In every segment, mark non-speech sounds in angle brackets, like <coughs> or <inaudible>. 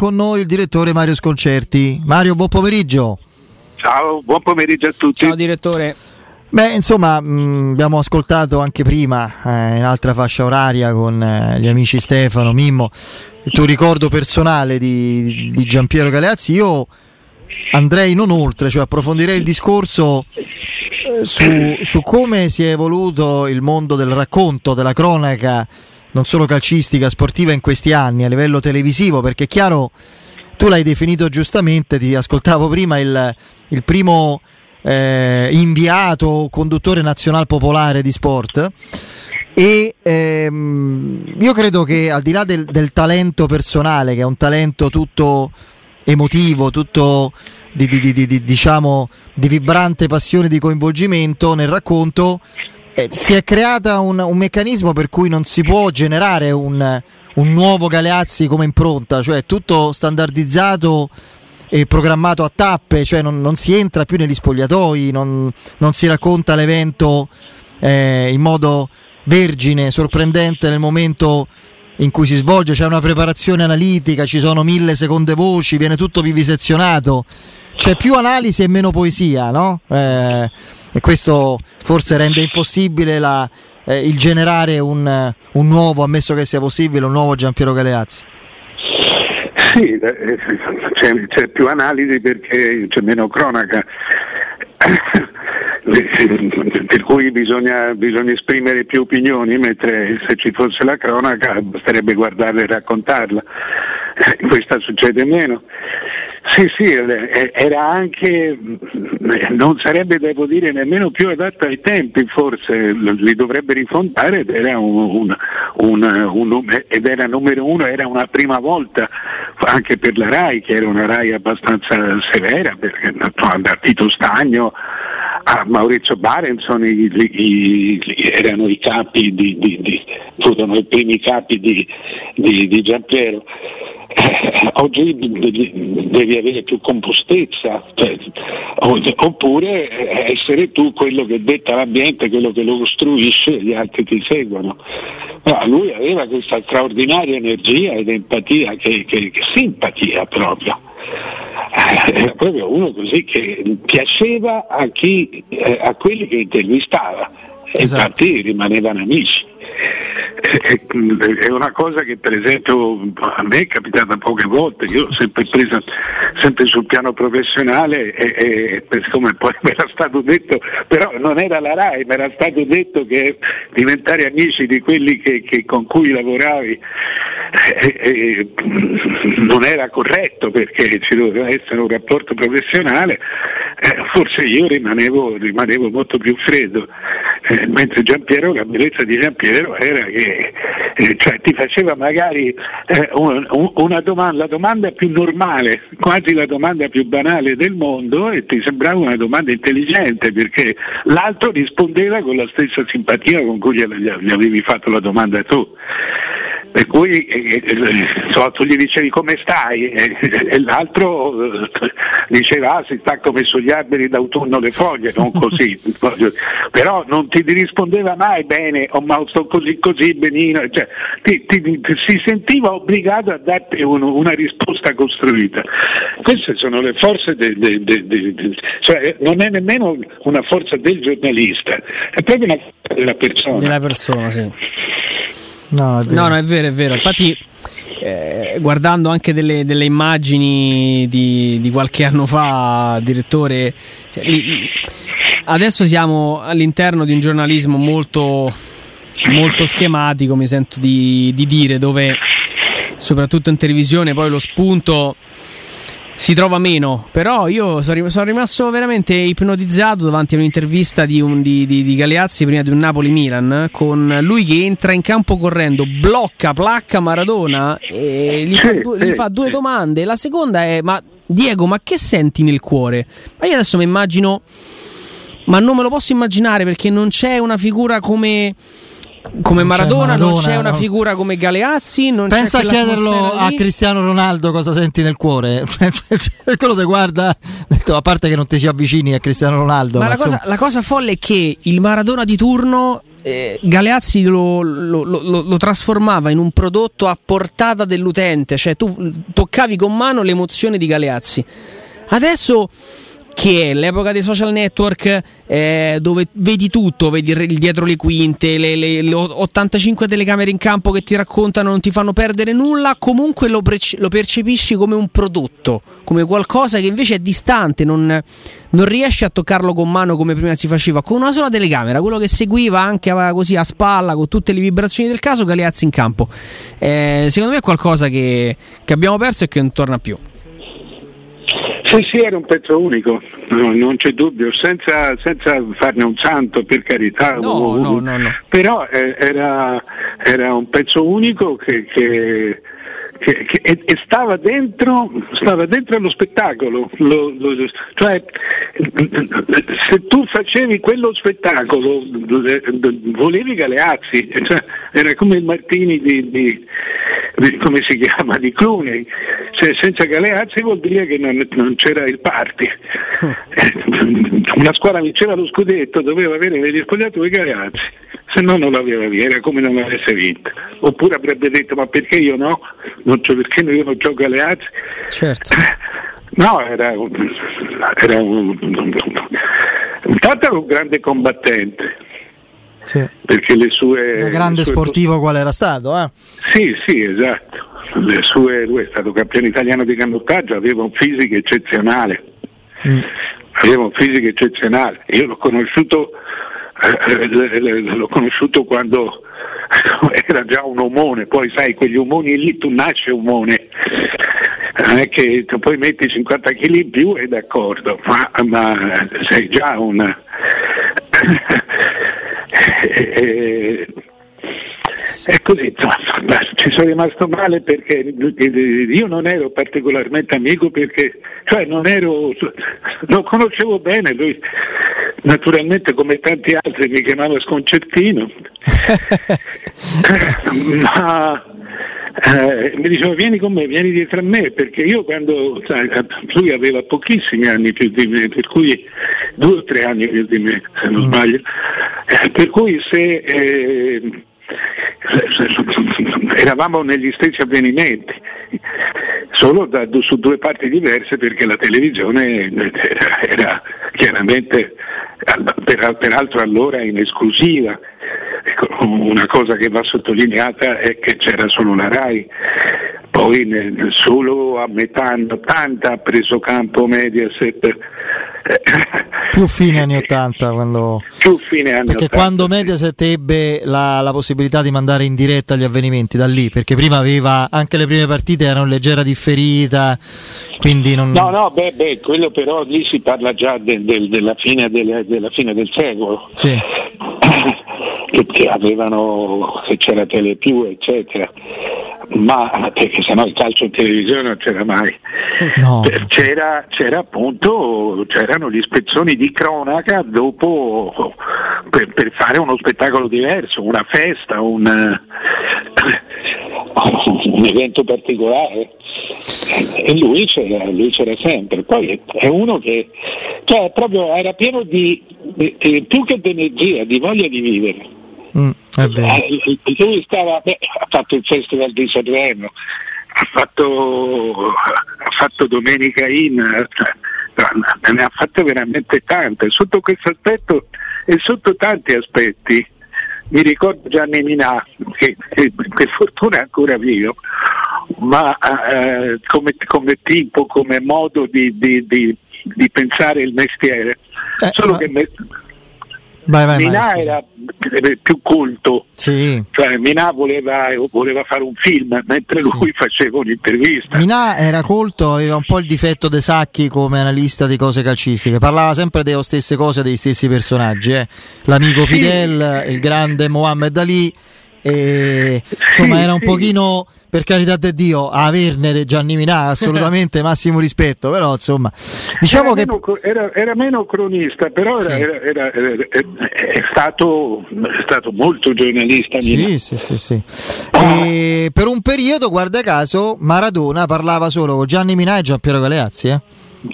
con noi il direttore Mario Sconcerti. Mario, buon pomeriggio. Ciao, buon pomeriggio a tutti. Ciao direttore. Beh, insomma, mh, abbiamo ascoltato anche prima, eh, in altra fascia oraria, con eh, gli amici Stefano, Mimmo, il tuo ricordo personale di, di Giampiero Galeazzi. Io andrei non oltre, cioè approfondirei il discorso eh, su, su come si è evoluto il mondo del racconto, della cronaca non solo calcistica, sportiva in questi anni a livello televisivo, perché è chiaro, tu l'hai definito giustamente, ti ascoltavo prima il, il primo eh, inviato conduttore nazionale popolare di sport. E ehm, io credo che al di là del, del, talento personale, che è un talento tutto emotivo, tutto di, di, di, di diciamo, di vibrante passione di coinvolgimento nel racconto, eh, si è creata un, un, meccanismo per cui non si può generare un, un nuovo Galeazzi come impronta, cioè tutto standardizzato e programmato a tappe, cioè non, non si entra più negli spogliatoi, non, non si racconta l'evento eh, in modo vergine, sorprendente nel momento in cui si svolge, c'è una preparazione analitica, ci sono mille seconde voci, viene tutto vivisezionato, c'è più analisi e meno poesia, no? Eh, e questo forse rende impossibile la, eh, il generare un, un, nuovo, ammesso che sia possibile, un nuovo Giampiero Galeazzi. Sì, eh, c'è, c'è più analisi perché c'è meno cronaca per cui bisogna, bisogna, esprimere più opinioni, mentre se ci fosse la cronaca basterebbe guardarla e raccontarla. Questa succede meno. Sì, sì, era anche, non sarebbe devo dire nemmeno più adatta ai tempi, forse li dovrebbe rifondare ed era, un, un, un, ed era numero uno, era una prima volta anche per la RAI, che era una RAI abbastanza severa, perché da Tito Stagno a Maurizio Barenson i, i, i, erano i capi di, di, di, furono i primi capi di, di Giampiero. Eh, oggi devi, devi, avere più compostezza, cioè, oppure essere tu quello che detta l'ambiente, quello che lo costruisce e gli altri ti seguono. No, lui aveva questa straordinaria energia ed empatia, che, che, che simpatia proprio era proprio uno così che piaceva a, chi, eh, a quelli che intervistava e esatto. infatti rimanevano amici. È una cosa che per esempio a me è capitata poche volte, io ho sempre presa sempre sul piano professionale e, e come poi mi era stato detto, però non era la RAI, mi era stato detto che diventare amici di quelli che, che con cui lavoravi eh, eh, non era corretto perché ci doveva essere un rapporto professionale, eh, forse io rimanevo, rimanevo, molto più freddo, eh, mentre Giampiero, la bellezza di Giampiero era che eh, cioè, ti faceva magari eh, un, una domanda, la domanda più normale, quasi la domanda più banale del mondo e ti sembrava una domanda intelligente perché l'altro rispondeva con la stessa simpatia con cui gli avevi fatto la domanda tu per cui eh, eh, tu gli dicevi come stai e, e l'altro eh, diceva ah, si sta come sugli alberi d'autunno le foglie, non così, <laughs> però non ti rispondeva mai bene o oh, ma sto così così benino, cioè, ti, ti, ti, si sentiva obbligato a darti un, una risposta costruita. Queste sono le forze del, del, del, del cioè, non è nemmeno una forza del giornalista, è proprio una forza della persona. Della persona, sì. No, no, no, è vero, è vero. Infatti, eh, guardando anche delle, delle immagini di, di, qualche anno fa, direttore, cioè, li, adesso siamo all'interno di un giornalismo molto, molto schematico, mi sento di, di dire, dove soprattutto in televisione poi lo spunto si trova meno. Però io sono rimasto veramente ipnotizzato davanti a un'intervista di, un, di, di, di Galeazzi prima di un Napoli-Milan con lui che entra in campo correndo, blocca, placca Maradona e gli fa, due, gli fa due domande. La seconda è: Ma Diego, ma che senti nel cuore? Ma io adesso mi immagino. Ma non me lo posso immaginare perché non c'è una figura come come Maradona, Maradona, non c'è una figura come Galeazzi. Pensa a chiederlo a Cristiano Ronaldo cosa senti nel cuore. <laughs> Quello ti guarda, a parte che non ti si avvicini a Cristiano Ronaldo. Ma, ma la, cosa, la, cosa, folle è che il Maradona di turno eh, Galeazzi lo, lo, lo, lo, trasformava in un prodotto a portata dell'utente, cioè tu toccavi con mano l'emozione di Galeazzi. Adesso che è l'epoca dei social network eh, dove vedi tutto, vedi il dietro le quinte, le, le, le, 85 telecamere in campo che ti raccontano, non ti fanno perdere nulla, comunque lo, pre- lo percepisci come un prodotto, come qualcosa che invece è distante, non, non, riesci a toccarlo con mano come prima si faceva, con una sola telecamera, quello che seguiva anche così a spalla, con tutte le vibrazioni del caso, Galeazzi in campo. Eh, secondo me è qualcosa che, che abbiamo perso e che non torna più. Sì, sì, era un pezzo unico, no, non c'è dubbio, senza, senza, farne un santo per carità, no, no, no, no. però eh, era, era, un pezzo unico che, che che, che, e, stava, dentro, stava dentro allo spettacolo, lo, lo, cioè se tu facevi quello spettacolo volevi Galeazzi, cioè, era come il Martini di, di, di, come si chiama, di Clooney, cioè, senza Galeazzi vuol dire che non, non c'era il party. <laughs> Una squadra vinceva lo scudetto, doveva avere negli spogliatoi Galeazzi, se no non l'aveva via, era come non avesse vinto. Oppure avrebbe detto ma perché io no? non c'è perché io non gioco alle altre. Certo. <laughs> No, era un, era un, un, intanto era un grande combattente. Sì. Perché le sue. Da grande sue... sportivo qual era stato, eh? Sì, sì, esatto. Le sue, lui è stato campione italiano di canottaggio, aveva un fisico eccezionale. Mm. Aveva un fisico eccezionale. Io l'ho conosciuto, l'ho conosciuto quando <laughs> era già un omone, poi sai quegli omoni lì tu nasci omone, non è che tu poi metti 50 kg in più e d'accordo, ma, ma sei già un... <laughs> È così, ci sono rimasto male perché io non ero particolarmente amico perché, cioè non ero, lo conoscevo bene, lui naturalmente come tanti altri mi chiamava sconcertino, <laughs> ma eh, mi diceva vieni con me, vieni dietro a me, perché io quando sai, lui aveva pochissimi anni più di me, per cui due o tre anni più di me, se non mm. sbaglio, eh, per cui se eh, <laughs> eravamo negli stessi avvenimenti, solo da, su due parti diverse perché la televisione era, era chiaramente peraltro allora in esclusiva. Ecco, una cosa che va sottolineata è che c'era solo la RAI, poi solo a metà anni 80 ha preso campo Mediaset più fine anni 80 quando... più fine anni perché 80, quando Mediaset ebbe la, la, possibilità di mandare in diretta gli avvenimenti da lì perché prima aveva anche le prime partite erano leggera differita quindi non... no no beh, beh quello però lì si parla già del, del, della, fine del, della, fine del, secolo. Sì. che, avevano che c'era Telepiù eccetera ma perché sennò il calcio in televisione non c'era mai. No. C'era, c'era, appunto, c'erano gli spezzoni di cronaca dopo per, per fare uno spettacolo diverso, una festa, un, un evento particolare. E lui c'era, lui c'era, sempre. Poi è uno che cioè, proprio era pieno di, di più che di energia, di voglia di vivere. Mm, lui stava, beh, ha fatto il Festival di Sanremo, ha fatto, ha fatto Domenica In, ne ha fatte veramente tante. Sotto questo aspetto e sotto tanti aspetti, mi ricordo Gianni Minà, che, che per fortuna è ancora vivo, ma eh, come, come, tipo, come modo di, di, di, di pensare il mestiere. Eh, Solo ma... che me, Vai, vai, Minà vai, era più culto, sì. cioè Minà voleva, voleva, fare un film mentre sì. lui faceva un'intervista. Minà era colto, aveva un po' il difetto dei Sacchi come analista di cose calcistiche, parlava sempre delle stesse cose, dei stessi personaggi, eh. l'amico sì. Fidel, il grande Mohammed Ali e, insomma sì, era un sì. pochino per carità di Dio averne Gianni Minà assolutamente <laughs> massimo rispetto però insomma diciamo era che meno, era, era, meno cronista però sì. era, è, stato, è, stato, molto giornalista sì, sì, sì, sì. E per un periodo guarda caso Maradona parlava solo con Gianni Minà e Giampiero Galeazzi eh?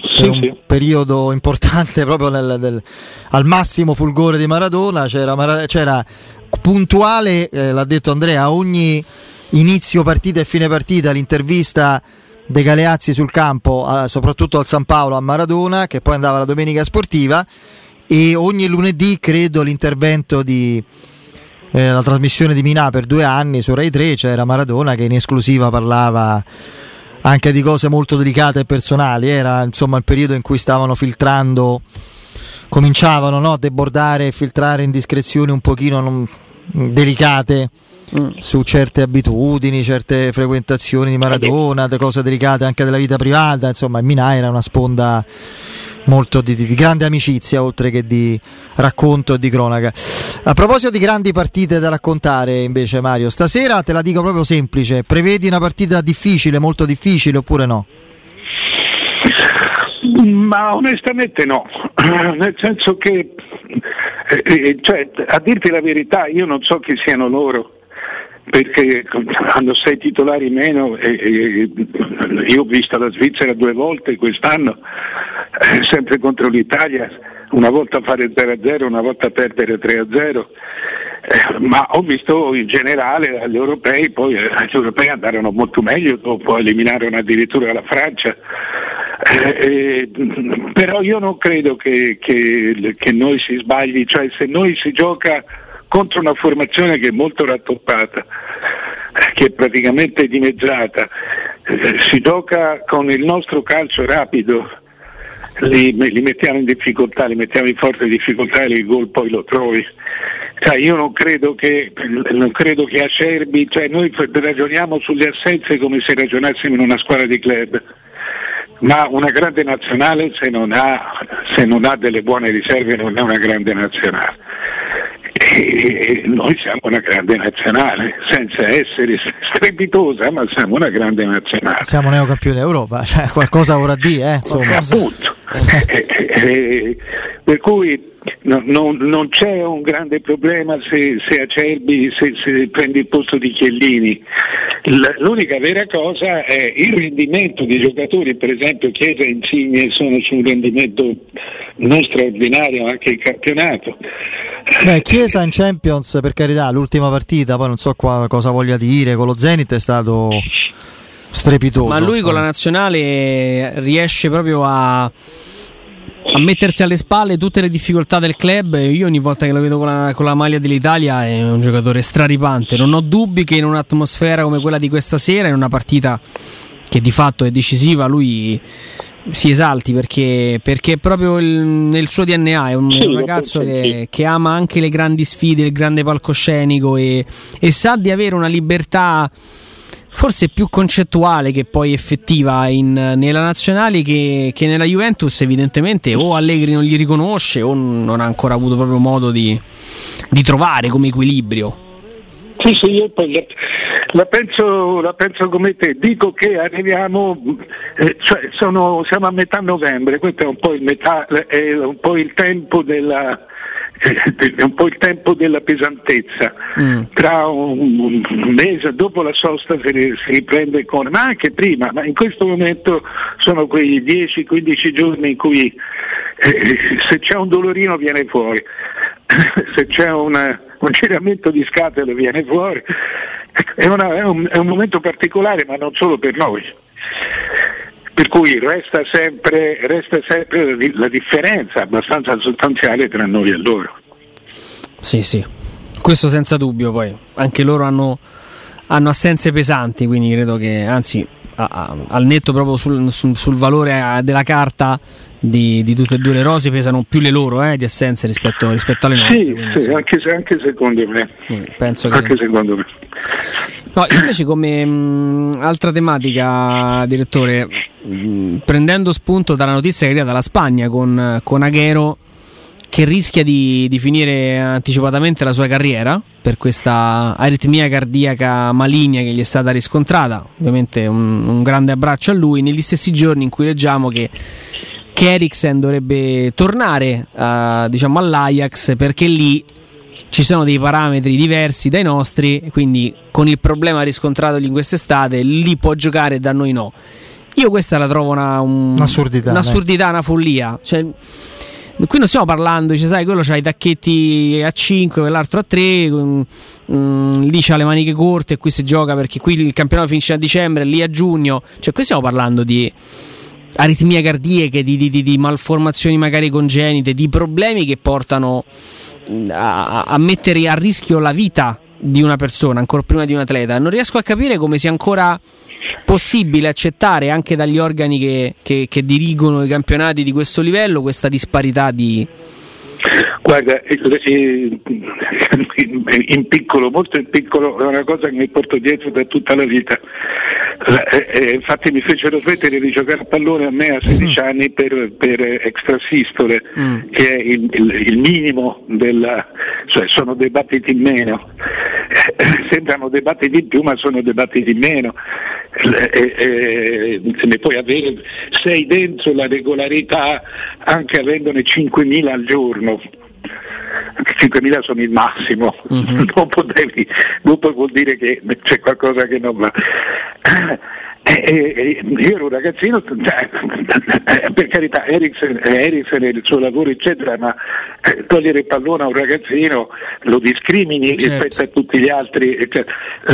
Sì, un sì. periodo importante proprio nel, nel, al massimo fulgore di Maradona c'era, c'era puntuale, eh, l'ha detto Andrea, a ogni inizio partita e fine partita l'intervista De Galeazzi sul campo, eh, soprattutto al San Paolo a Maradona, che poi andava la domenica sportiva, e ogni lunedì credo l'intervento di eh, la trasmissione di Minà per due anni su Rai 3 c'era Maradona che in esclusiva parlava anche di cose molto delicate e personali, era insomma il periodo in cui stavano filtrando, cominciavano no, a debordare e filtrare indiscrezioni un pochino non, delicate mm. su certe abitudini, certe frequentazioni di Maradona, cose delicate anche della vita privata, insomma Minà era una sponda molto di, di, grande amicizia oltre che di racconto e di cronaca. A proposito di grandi partite da raccontare invece Mario, stasera te la dico proprio semplice, prevedi una partita difficile, molto difficile oppure no? Ma onestamente no, <clears throat> nel senso che, eh, eh, cioè, a dirti la verità, io non so chi siano loro perché hanno sei titolari meno e, e, io ho visto la Svizzera due volte quest'anno, eh, sempre contro l'Italia, una volta fare 0-0, una volta perdere 3-0. Eh, ma ho visto in generale gli europei, poi eh, gli europei andarono molto meglio, dopo eliminarono addirittura la Francia. Eh, però io non credo che, che, che noi si sbagli, cioè se noi si gioca contro una formazione che è molto rattoppata, che è praticamente dimezzata. Eh, si gioca con il nostro calcio rapido, li, li, mettiamo in difficoltà, li mettiamo in forte difficoltà e il gol poi lo trovi. Cioè, io non credo che, non credo che Acerbi, cioè noi ragioniamo sulle assenze come se ragionassimo in una squadra di club, ma una grande nazionale se non ha, se non ha delle buone riserve non è una grande nazionale. E noi siamo una grande nazionale, senza essere strepitosa, ma siamo una grande nazionale. Siamo neocampioni d'Europa, cioè qualcosa vorrà dire, eh, insomma. Appunto. <laughs> Eh, eh, per cui no, no, non c'è un grande problema se, se Acerbi se, se prende il posto di Chiellini. L'unica vera cosa è il rendimento dei giocatori, per esempio Chiesa e Insigne sono su un rendimento non straordinario anche il campionato. Beh, Chiesa in Champions, per carità, l'ultima partita, poi non so qua, cosa voglia dire, con lo Zenit è stato strepitoso. Ma lui con la nazionale riesce proprio a a mettersi alle spalle tutte le difficoltà del club. Io ogni volta che lo vedo con la, con la, maglia dell'Italia è un giocatore straripante. Non ho dubbi che in un'atmosfera come quella di questa sera, in una partita che di fatto è decisiva, lui si esalti perché, perché proprio il, nel suo DNA è un, sì, ragazzo che, che, ama anche le grandi sfide, il grande palcoscenico e, e sa di avere una libertà forse più concettuale che poi effettiva in, nella nazionale che, che, nella Juventus evidentemente o Allegri non gli riconosce o non ha ancora avuto proprio modo di, di trovare come equilibrio. Sì, sì, io poi la, penso, la, penso, come te, dico che arriviamo, eh, cioè sono, siamo a metà novembre, questo è un po' il, metà, è un po il tempo della, <laughs> è un po' il tempo della pesantezza. Mm. Tra un, mese dopo la sosta si, riprende con, ma anche prima, ma in questo momento sono quei 10-15 giorni in cui eh, se c'è un dolorino viene fuori, <coughs> se c'è una, un giramento di scatole viene fuori. È, una, è, un, è un momento particolare, ma non solo per noi. Per cui resta sempre, resta sempre la differenza abbastanza sostanziale tra noi e loro. Sì, sì, questo senza dubbio poi. Anche loro hanno, hanno assenze pesanti, quindi credo che, anzi, a, a, al netto proprio sul, sul, sul valore della carta di, di, tutte e due le rose pesano più le loro eh, di assenze rispetto, rispetto alle nostre. Sì, quindi, sì anche, anche, secondo me. Penso anche che... secondo me. No, invece come mh, altra tematica, direttore, mh, prendendo spunto dalla notizia che arriva dalla Spagna con, con Aguero che rischia di, di, finire anticipatamente la sua carriera per questa aritmia cardiaca maligna che gli è stata riscontrata. Ovviamente un, un grande abbraccio a lui negli stessi giorni in cui leggiamo che, che Eriksen dovrebbe tornare uh, diciamo all'Ajax perché lì ci sono dei parametri diversi dai nostri, quindi con il problema riscontrato in quest'estate, lì può giocare e da noi no. Io questa la trovo una, un, un'assurdità, un'assurdità una follia. Cioè, qui non stiamo parlando, dice, sai, quello c'ha i tacchetti a 5, quell'altro a 3, mm, mm, lì c'ha le maniche corte e qui si gioca perché qui il campionato finisce a dicembre, lì a giugno. Cioè, qui stiamo parlando di aritmie cardiache, di, di, di, di malformazioni magari congenite, di problemi che portano a, a mettere a rischio la vita di una persona, ancora prima di un atleta. Non riesco a capire come sia ancora possibile accettare anche dagli organi che, che, che dirigono i campionati di questo livello questa disparità di, Guarda, in piccolo, molto in piccolo, è una cosa che mi porto dietro da tutta la vita. Eh, eh, infatti mi fecero smettere di giocare a pallone a me a 16 mm. anni per, per extrasistole, mm. che è il, il, il minimo della, cioè sono dei battiti in meno. Eh, sembrano dei battiti in più ma sono dei battiti in meno. Eh, eh, ne puoi avere, sei dentro la regolarità anche avendone 5.000 al giorno. 5.000 sono il massimo, <laughs> mm-hmm. dopo, devi, dopo vuol dire che c'è qualcosa che non va. Eh, eh, io ero un ragazzino, cioè, eh, per carità, Eriksen, Eriksen e il suo lavoro eccetera, ma eh, togliere il pallone a un ragazzino lo discrimini certo. rispetto a tutti gli altri. Eh,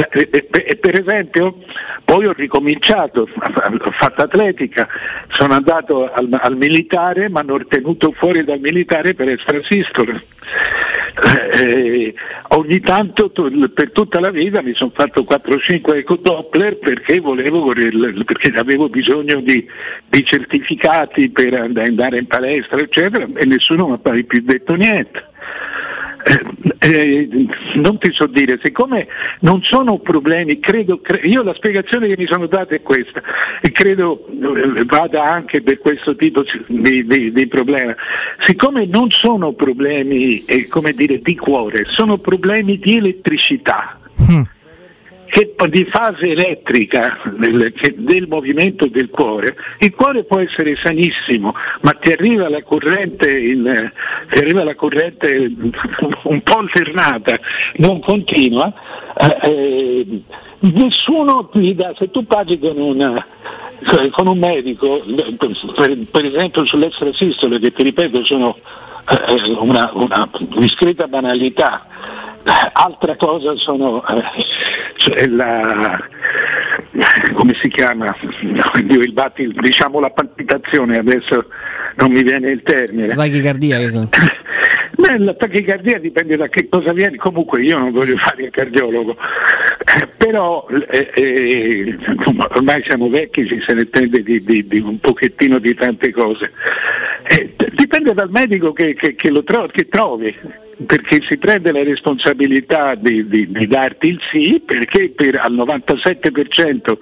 eh, per esempio, poi ho ricominciato, ho fatto atletica, sono andato al, al militare, ma hanno tenuto fuori dal militare per extrasistole. Eh, ogni tanto per tutta la vita mi sono fatto 4-5 eco Doppler perché, volevo, perché avevo bisogno di, di, certificati per andare in palestra eccetera e nessuno mi ha più detto niente. Eh, eh, non ti so dire, siccome non sono problemi, credo, cre- io la spiegazione che mi sono data è questa e credo eh, vada anche per questo tipo di, di, di problema, siccome non sono problemi eh, dire, di cuore, sono problemi di elettricità. Che di fase elettrica del, del, movimento del cuore, il cuore può essere sanissimo, ma ti arriva la corrente, in, ti arriva la corrente un po' alternata, non continua, eh, eh, nessuno ti dà, se tu paghi con, una, con un medico, per, per esempio sull'extrasistole, che ti ripeto sono eh, una, una discreta banalità, Altra cosa sono eh, cioè la, come si chiama? il batti, diciamo la palpitazione, adesso non mi viene il termine. La tachicardia? <laughs> Beh, la tachicardia dipende da che cosa viene, comunque io non voglio fare il cardiologo, eh, però eh, eh, ormai siamo vecchi, ci se ne intende di, di, di, un pochettino di tante cose. Dipende dal medico che, che, che lo tro- che trovi perché si prende la responsabilità di, di, di darti il sì perché per, al 97%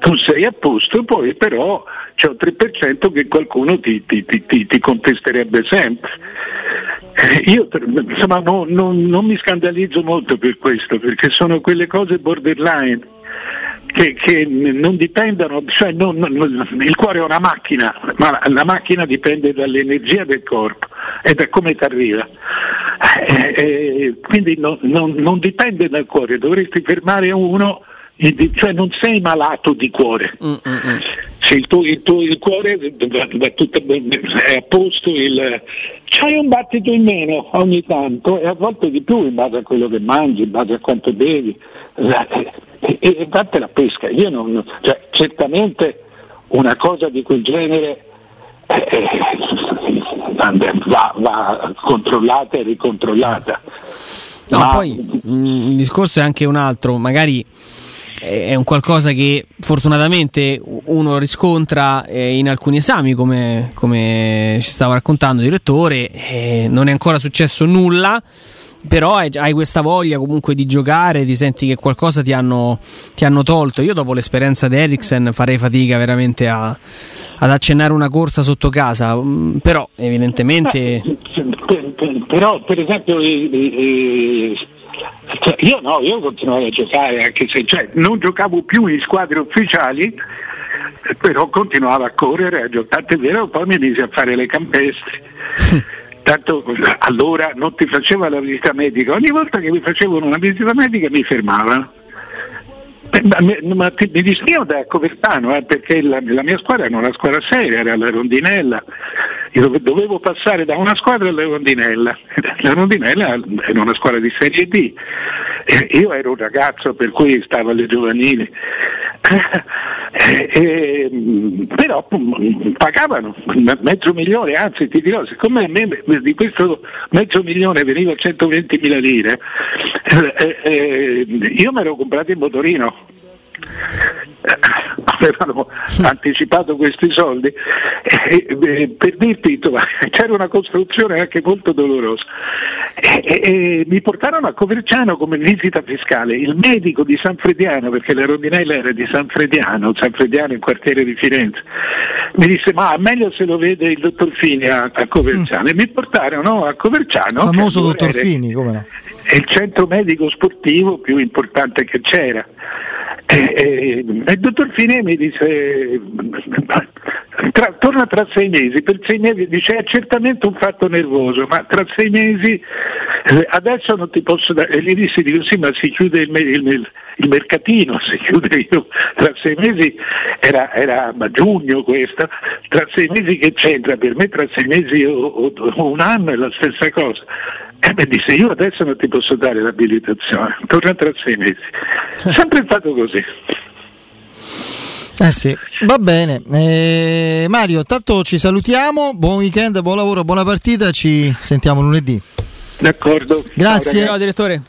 tu sei a posto, poi però c'è un 3% che qualcuno ti, ti, ti, ti contesterebbe sempre. Eh, io insomma, no, no, non mi scandalizzo molto per questo, perché sono quelle cose borderline che, che non dipendono, cioè non, non, il cuore è una macchina, ma la, la macchina dipende dall'energia del corpo e da come ti arriva. Eh, eh, quindi non, non dipende dal cuore, dovresti fermare uno cioè non sei malato di cuore. Mm, mm, mm. Se il tuo, il tuo il cuore è a posto, il, c'hai un battito in meno ogni tanto e a volte di più in base a quello che mangi, in base a quanto bevi e, e, la pesca. Io non, cioè, certamente una cosa di quel genere eh, eh va, va, controllata e ricontrollata. No, Ma, poi il discorso è anche un altro, magari è un qualcosa che fortunatamente uno riscontra eh, in alcuni esami, come, come ci stava raccontando il direttore, eh, non è ancora successo nulla però hai questa voglia comunque di giocare, ti senti che qualcosa ti hanno, ti hanno tolto. Io dopo l'esperienza di Eriksen farei fatica veramente a, ad accennare una corsa sotto casa, mm, però evidentemente... Beh, però per esempio cioè, io no, io continuavo a giocare anche se cioè, non giocavo più in squadre ufficiali, però continuavo a correre, a giocare, è vero, poi mi misi a fare le campestre. <laughs> Tanto allora non ti faceva la visita medica, ogni volta che mi facevano una visita medica mi fermavano. Ma, ma mi distingo da Covertano eh, perché la, la, mia squadra era una squadra seria, era la rondinella. Io dovevo passare da una squadra alla Rondinella, <laughs> la Rondinella era una squadra di Serie D, io ero un ragazzo per cui stavo alle giovanili, <laughs> eh, eh, però mm, pagavano mezzo milione, anzi ti dirò, siccome a me di questo mezzo milione veniva 120 mila lire, eh, eh, io mi ero comprato il motorino avevano anticipato questi soldi. E, e, per dirti <laughs> c'era una costruzione anche molto dolorosa. E, mi portarono a Coverciano come visita fiscale. Il medico di San Frediano perché la rondinella era di San Frediano San Frediano in quartiere di Firenze mi disse ma meglio se lo vede il dottor Fini a, a Coverciano. Mm. e mi portarono a Coverciano famoso dottor Fini come no? è il centro medico sportivo più importante che c'era e, e, il dottor Fine mi dice tra, torna tra sei mesi, per sei mesi dice è certamente un fatto nervoso, ma tra sei mesi eh, adesso non ti posso dare, e gli dissi dico sì ma si chiude il, il, il mercatino, si chiude <laughs> io, tra sei mesi era, era giugno questo, tra sei mesi che c'entra, per me tra sei mesi o, o, o un anno è la stessa cosa. E mi disse io adesso non ti posso dare l'abilitazione, torna tra sei mesi. <laughs> Sempre fatto così. Eh sì, va bene. Eh, Mario, tanto ci salutiamo, buon weekend, buon lavoro, buona partita, ci sentiamo lunedì. D'accordo. Grazie. Ciao direttore.